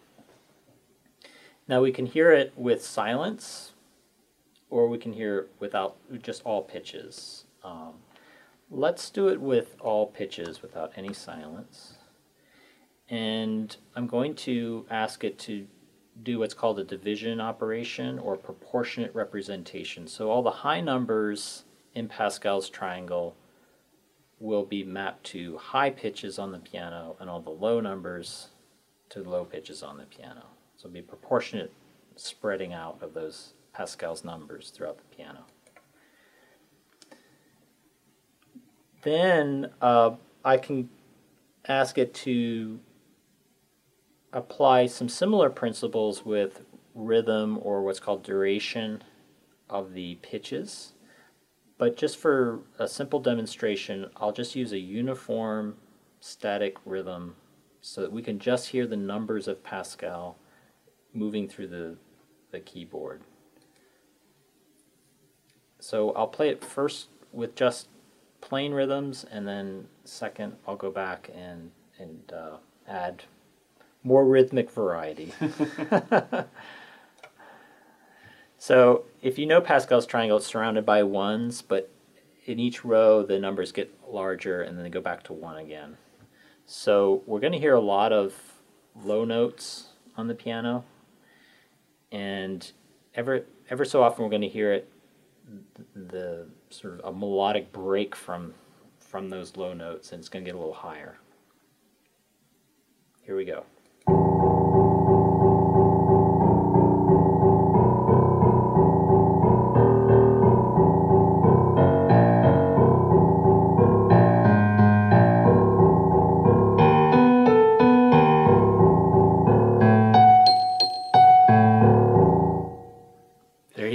Now we can hear it with silence, or we can hear it without just all pitches. Um, let's do it with all pitches without any silence. And I'm going to ask it to do what's called a division operation or proportionate representation. So all the high numbers in Pascal's triangle will be mapped to high pitches on the piano and all the low numbers to low pitches on the piano. So it'll be proportionate spreading out of those Pascal's numbers throughout the piano. Then uh, I can ask it to apply some similar principles with rhythm or what's called duration of the pitches. But just for a simple demonstration, I'll just use a uniform static rhythm so that we can just hear the numbers of Pascal moving through the, the keyboard. So I'll play it first with just plain rhythms, and then second I'll go back and, and uh, add more rhythmic variety. so if you know Pascal's triangle, it's surrounded by ones, but in each row the numbers get larger and then they go back to one again. So we're going to hear a lot of low notes on the piano, and ever ever so often we're going to hear it the sort of a melodic break from from those low notes, and it's going to get a little higher. Here we go.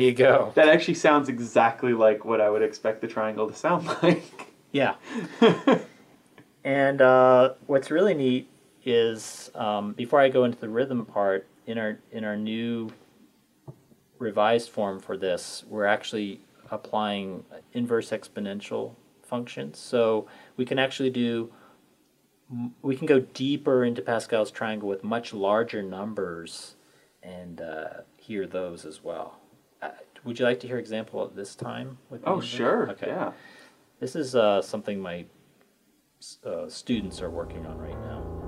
You go. That actually sounds exactly like what I would expect the triangle to sound like. Yeah. and uh, what's really neat is um, before I go into the rhythm part, in our in our new revised form for this, we're actually applying inverse exponential functions. So we can actually do we can go deeper into Pascal's triangle with much larger numbers and uh, hear those as well. Would you like to hear example at this time? With oh, sure. Okay. Yeah. This is uh, something my uh, students are working on right now.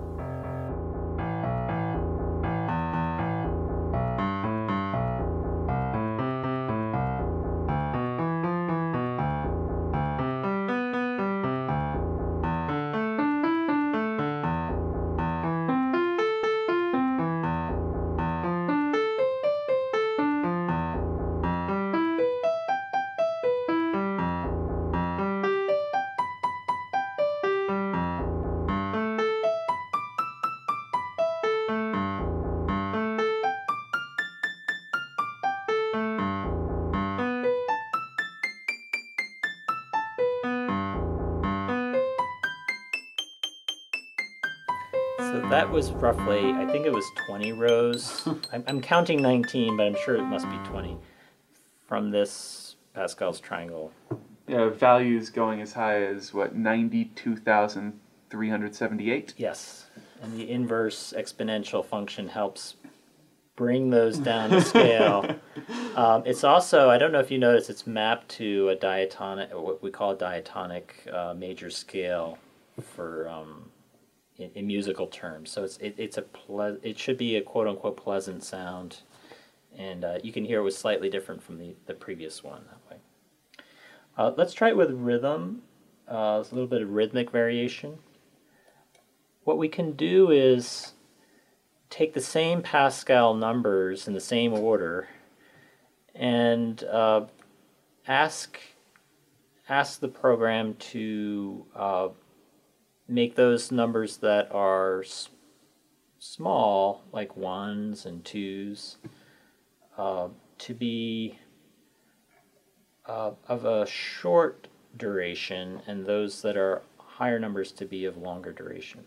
Was roughly, I think it was 20 rows. I'm, I'm, counting 19, but I'm sure it must be 20 from this Pascal's triangle. Yeah, values going as high as what, 92,378? Yes. And the inverse exponential function helps bring those down to scale. um, it's also, I don't know if you notice, it's mapped to a diatonic, what we call a diatonic uh, major scale for um, in, in musical terms. So it's it, it's a ple- it should be a quote unquote pleasant sound, and uh, you can hear it was slightly different from the the previous one that way. Uh, let's try it with rhythm. Uh, a little bit of rhythmic variation. What we can do is take the same Pascal numbers in the same order and uh, ask ask the program to uh, make those numbers that are small, like ones and twos, uh, to be uh, of a short duration, and those that are higher numbers to be of longer duration.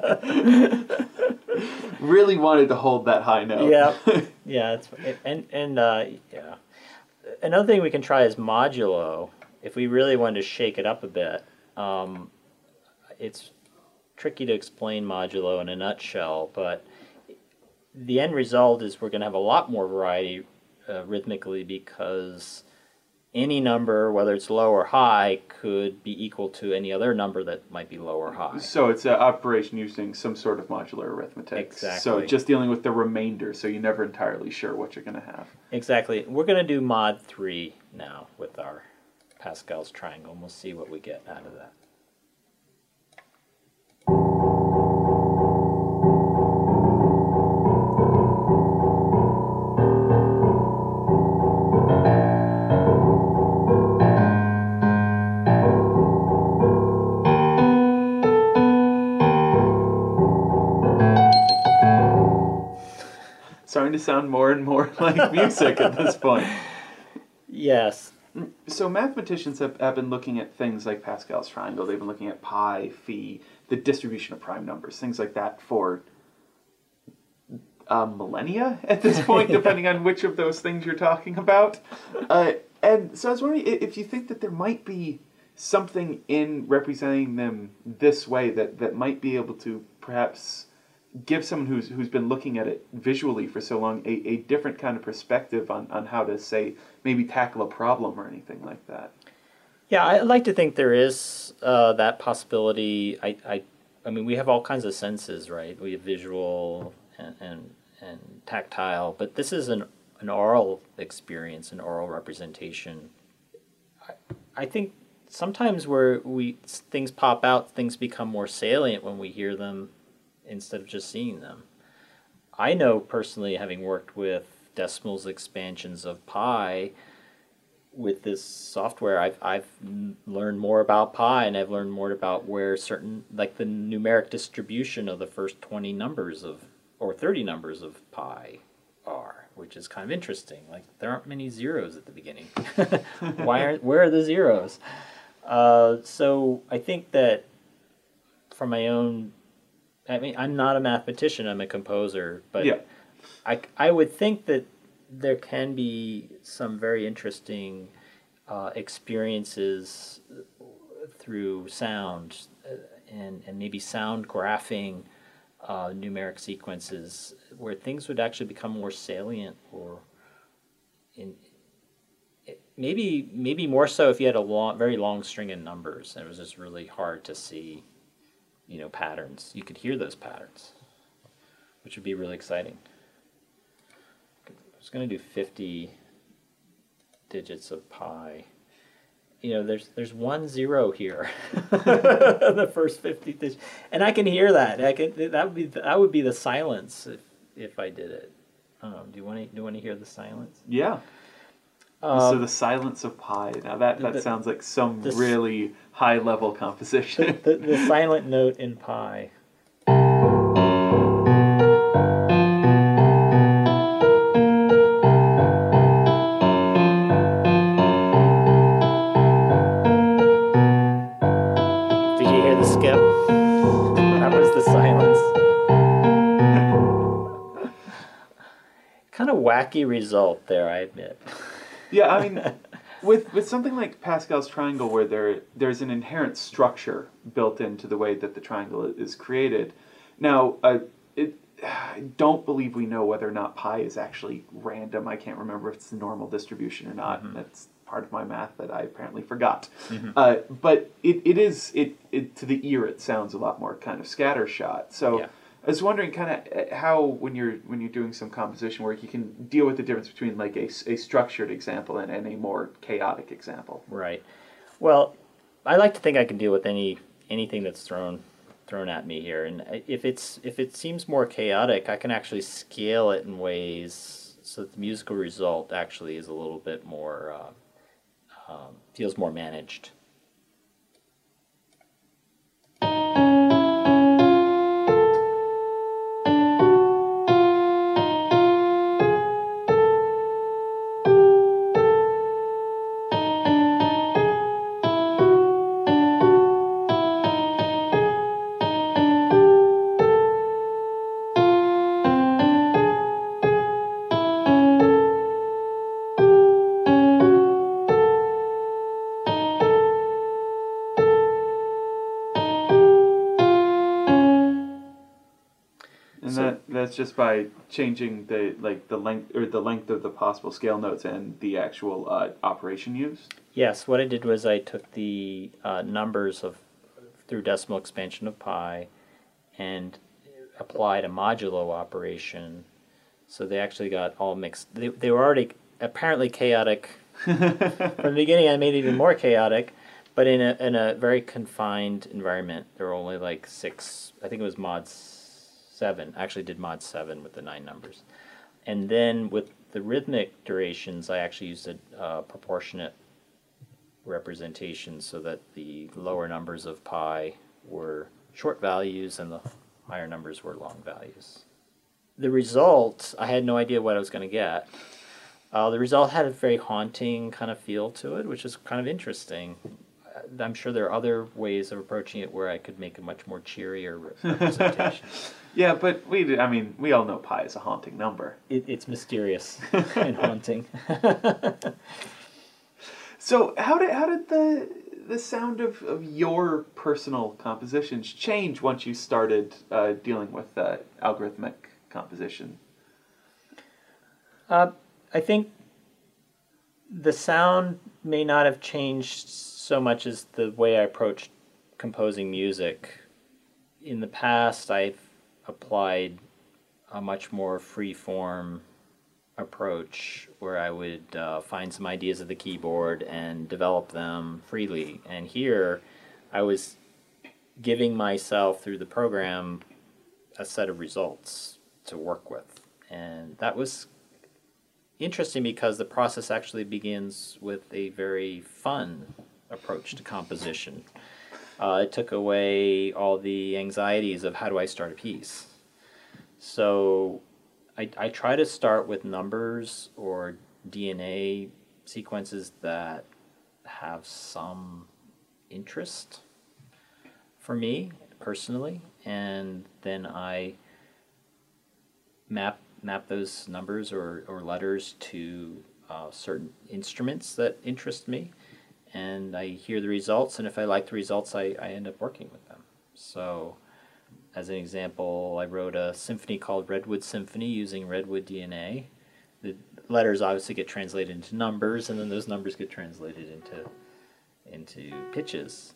Really wanted to hold that high note. Yeah, yeah, it's and and uh, yeah. Another thing we can try is modulo. If we really wanted to shake it up a bit, um, it's tricky to explain modulo in a nutshell, but the end result is we're going to have a lot more variety uh, rhythmically because any number, whether it's low or high, could be equal to any other number that might be low or high. So it's an operation using some sort of modular arithmetic. Exactly. So just dealing with the remainder, so you're never entirely sure what you're going to have. Exactly. We're going to do mod 3 now with our Pascal's triangle, and we'll see what we get out of that. Starting to sound more and more like music at this point. Yes. So mathematicians have, have been looking at things like Pascal's triangle. They've been looking at pi, phi, the distribution of prime numbers, things like that for uh, millennia at this point, depending on which of those things you're talking about. Uh, and so I was wondering if you think that there might be something in representing them this way that, that might be able to perhaps give someone who's who's been looking at it visually for so long a, a different kind of perspective on, on how to say maybe tackle a problem or anything like that. Yeah, I like to think there is uh, that possibility. I, I, I mean, we have all kinds of senses, right? We have visual and, and, and tactile, but this is an, an aural experience, an aural representation. I, I think sometimes where we things pop out, things become more salient when we hear them instead of just seeing them. I know personally, having worked with decimals expansions of pi, with this software, I've I've learned more about pi, and I've learned more about where certain like the numeric distribution of the first twenty numbers of or thirty numbers of pi are, which is kind of interesting. Like there aren't many zeros at the beginning. Why aren't where are the zeros? Uh, so I think that from my own, I mean, I'm not a mathematician. I'm a composer, but Yeah. I, I would think that there can be some very interesting uh, experiences through sound uh, and, and maybe sound graphing uh, numeric sequences where things would actually become more salient or in maybe maybe more so if you had a long very long string of numbers and it was just really hard to see you know patterns you could hear those patterns which would be really exciting I was going to do 50 digits of pi. You know, there's there's one zero here, the first 50 digits, and I can hear that. I can that would be that would be the silence if if I did it. Um, do you want to do you want to hear the silence? Yeah. So Um, the silence of pi. Now that, that the- sounds like some the really high level composition. the, the silent note in pi. Did you hear the skip? That was the silence. kind of wacky result there, I admit. Yeah, I mean, with with something like Pascal's triangle, where there there's an inherent structure built into the way that the triangle is created. Now, uh, it, I don't believe we know whether or not pi is actually random. I can't remember if it's the normal distribution or not. That's part of my math that I apparently forgot. Uh, but it, it is it, it to the ear it sounds a lot more kind of scattershot. So. Yeah. I was wondering kind of how when you're when you're doing some composition work you can deal with the difference between like a, a structured example and, and a more chaotic example. Right. Well, I like to think I can deal with any anything that's thrown thrown at me here, and if it's if it seems more chaotic, I can actually scale it in ways so that the musical result actually is a little bit more uh, um, feels more managed. Just by changing the like the length or the length of the possible scale notes and the actual uh, operation used. Yes, what I did was I took the uh, numbers of through decimal expansion of pi and applied a modulo operation. So they actually got all mixed. They, they were already apparently chaotic from the beginning. I made it even more chaotic, but in a in a very confined environment. There were only like six. I think it was mods seven. I Actually, did mod seven with the nine numbers, and then with the rhythmic durations, I actually used a uh, proportionate representation so that the lower numbers of pi were short values and the higher numbers were long values. The result, I had no idea what I was going to get. Uh, the result had a very haunting kind of feel to it, which is kind of interesting. I'm sure there are other ways of approaching it where I could make a much more cheerier representation. yeah, but we, I mean, we all know pi is a haunting number. It, it's mysterious and haunting. so how did how did the the sound of, of your personal compositions change once you started uh, dealing with uh, algorithmic composition? Uh, I think the sound may not have changed so much as the way I approached composing music. In the past, I've applied a much more free form approach where I would uh, find some ideas of the keyboard and develop them freely. And here, I was giving myself through the program a set of results to work with. And that was interesting because the process actually begins with a very fun approach to composition. Uh, it took away all the anxieties of how do I start a piece. So I, I try to start with numbers or DNA sequences that have some interest for me personally, and then I map map those numbers or, or letters to uh, certain instruments that interest me and I hear the results, and if I like the results, I, I end up working with them. So, as an example, I wrote a symphony called Redwood Symphony using Redwood DNA. The letters obviously get translated into numbers, and then those numbers get translated into into pitches.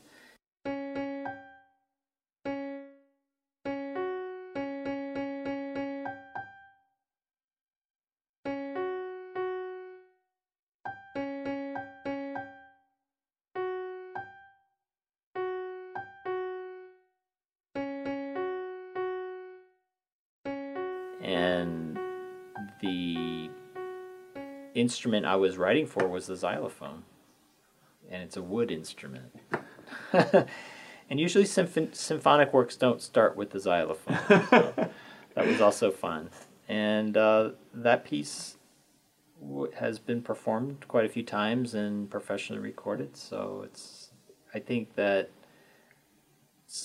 Instrument I was writing for was the xylophone, and it's a wood instrument. and usually symphon- symphonic works don't start with the xylophone. So that was also fun, and uh, that piece w- has been performed quite a few times and professionally recorded. So it's I think that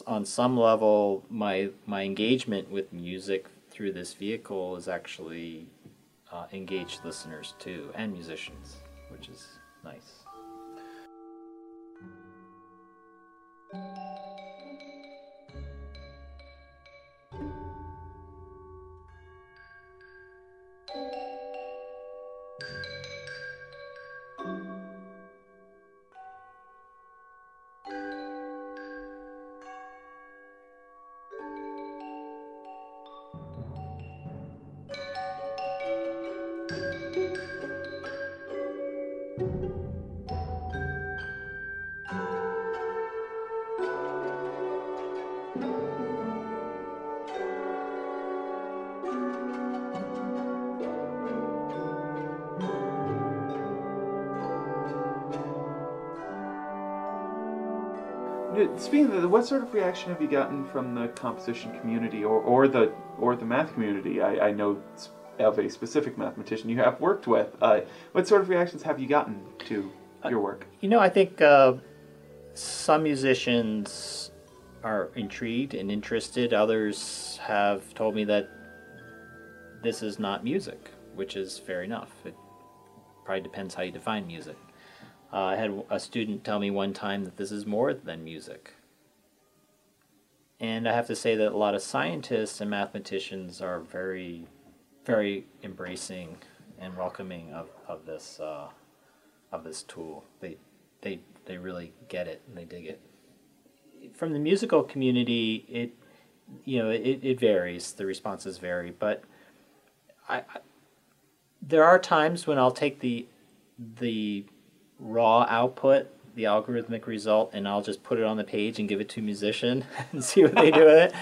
on some level my my engagement with music through this vehicle is actually uh, listeners too and musicians, which is nice. Speaking of that, what sort of reaction have you gotten from the composition community or, or the or the math community? I, I know of a specific mathematician you have worked with. Uh, what sort of reactions have you gotten to your work? You know, I think uh, some musicians are intrigued and interested. Others have told me that this is not music, which is fair enough. It probably depends how you define music. Uh, I had a student tell me one time that this is more than music. And I have to say that a lot of scientists and mathematicians are very, very embracing and welcoming of, of this uh, of this tool. They they they really get it and they dig it. From the musical community, it you know it, it varies. The responses vary, but I, I there are times when I'll take the the raw output, the algorithmic result, and I'll just put it on the page and give it to a musician and see what they do with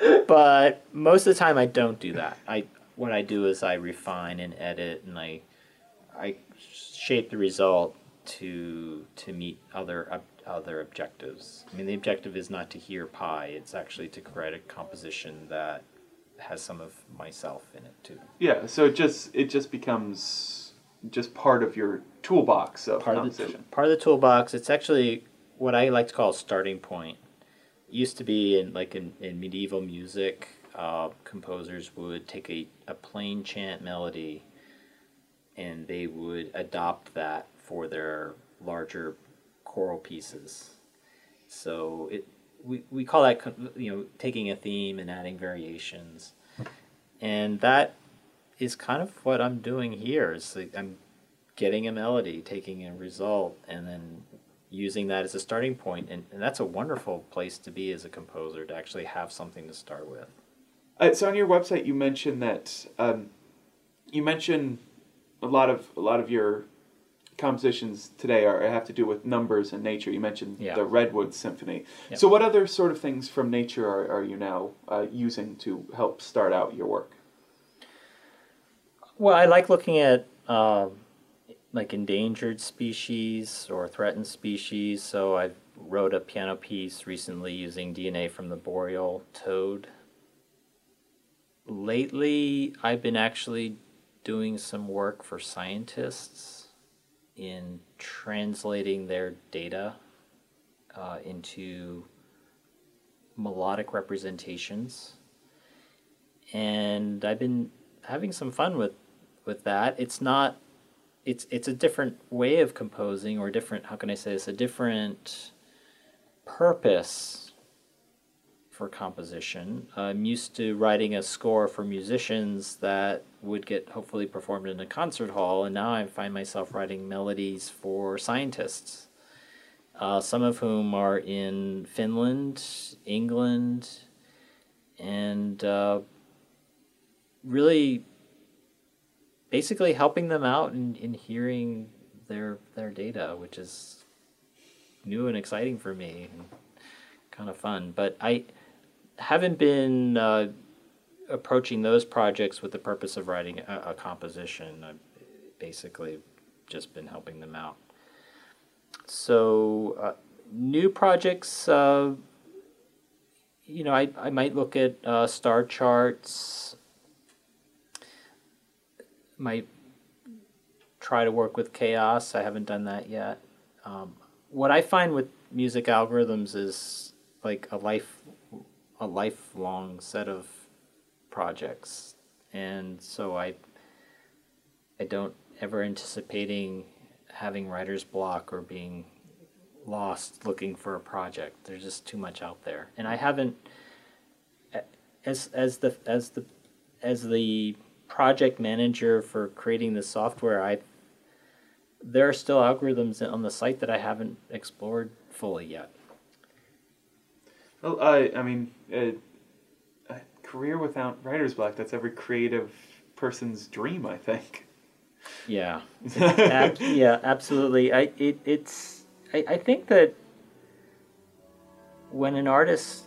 it. But most of the time, I don't do that. I what I do is I refine and edit, and I I shape the result to to meet other other objectives. I mean, the objective is not to hear pi; it's actually to create a composition that has some of myself in it too. Yeah, so it just it just becomes just part of your toolbox of part of the composition. part of the toolbox. It's actually what I like to call a starting point. It used to be in like in, in medieval music, uh, composers would take a, a plain chant melody and they would adopt that for their larger choral pieces. So it we, we call that you know taking a theme and adding variations, and that is kind of what I'm doing here. Is like I'm getting a melody, taking a result, and then using that as a starting point, and, and that's a wonderful place to be as a composer to actually have something to start with. Uh, so on your website, you mentioned that um, you mentioned a lot of a lot of your compositions today are have to do with numbers and nature. You mentioned Yeah. the Redwood Symphony. Yep. So what other sort of things from nature are, are you now uh, using to help start out your work? Well, I like looking at um, like endangered species or threatened species. So I wrote a piano piece recently using DNA from the boreal toad. Lately, I've been actually doing some work for scientists in translating their data uh, into melodic representations and I've been having some fun with with that. It's not it's it's a different way of composing or different how can I say this a different purpose for composition. I'm used to writing a score for musicians that would get hopefully performed in a concert hall, and now I find myself writing melodies for scientists, uh, some of whom are in Finland, England, and uh, really basically helping them out in, in hearing their their data, which is new and exciting for me and kind of fun. But I haven't been uh, approaching those projects with the purpose of writing a, a composition. I've basically just been helping them out. So uh, new projects. Uh, you know, I, I might look at uh, star charts, might try to work with chaos. I haven't done that yet. Um, what I find with music algorithms is like a life, a lifelong set of projects, and so I, I don't ever anticipating having writer's block or being lost looking for a project. There's just too much out there, and I haven't as as the as the as the project manager for creating the software. I there are still algorithms on the site that I haven't explored fully yet. Well, I I mean, a, a career without writer's block. That's every creative person's dream, I think. Yeah, Ab- yeah, absolutely. I it it's I, I think that when an artist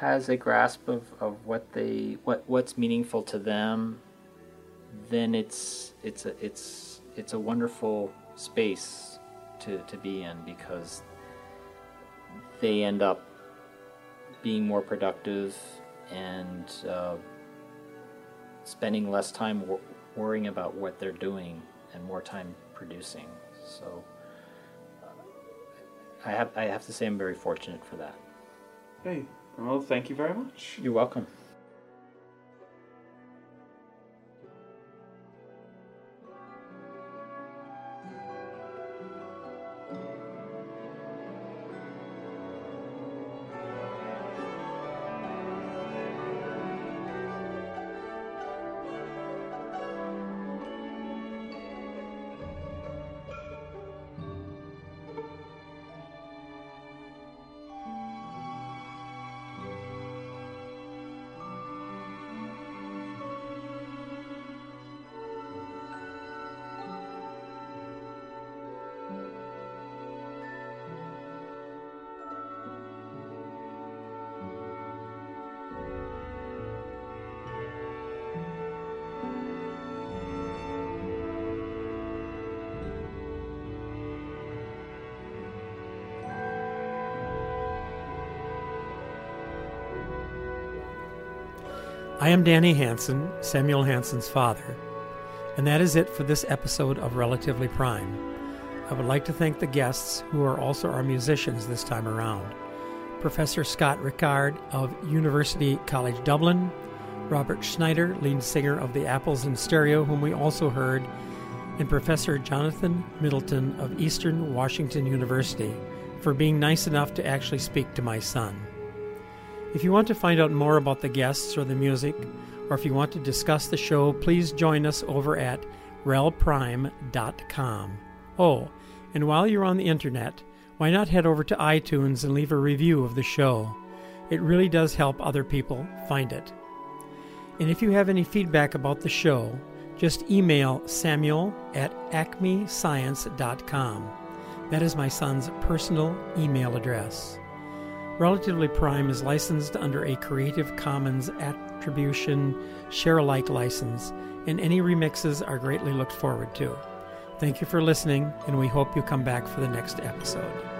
has a grasp of, of what they what what's meaningful to them, then it's it's a it's it's a wonderful space to, to be in because they end up being more productive and uh, spending less time wor- worrying about what they're doing and more time producing. So uh, I have I have to say I'm very fortunate for that. Hey, well, thank you very much. You're welcome. I am Danny Hansen, Samuel Hansen's father, and that is it for this episode of Relatively Prime. I would like to thank the guests who are also our musicians this time around. Professor Scott Rickard of University College Dublin, Robert Schneider, lead singer of the Apples in Stereo, whom we also heard, and Professor Jonathan Middleton of Eastern Washington University for being nice enough to actually speak to my son. If you want to find out more about the guests or the music, or if you want to discuss the show, please join us over at relprime.com. Oh, and while you're on the internet, why not head over to iTunes and leave a review of the show? It really does help other people find it. And if you have any feedback about the show, just email samuel at acmescience.com. That is my son's personal email address. Relatively Prime is licensed under a Creative Commons Attribution Share Alike license, and any remixes are greatly looked forward to. Thank you for listening, and we hope you come back for the next episode.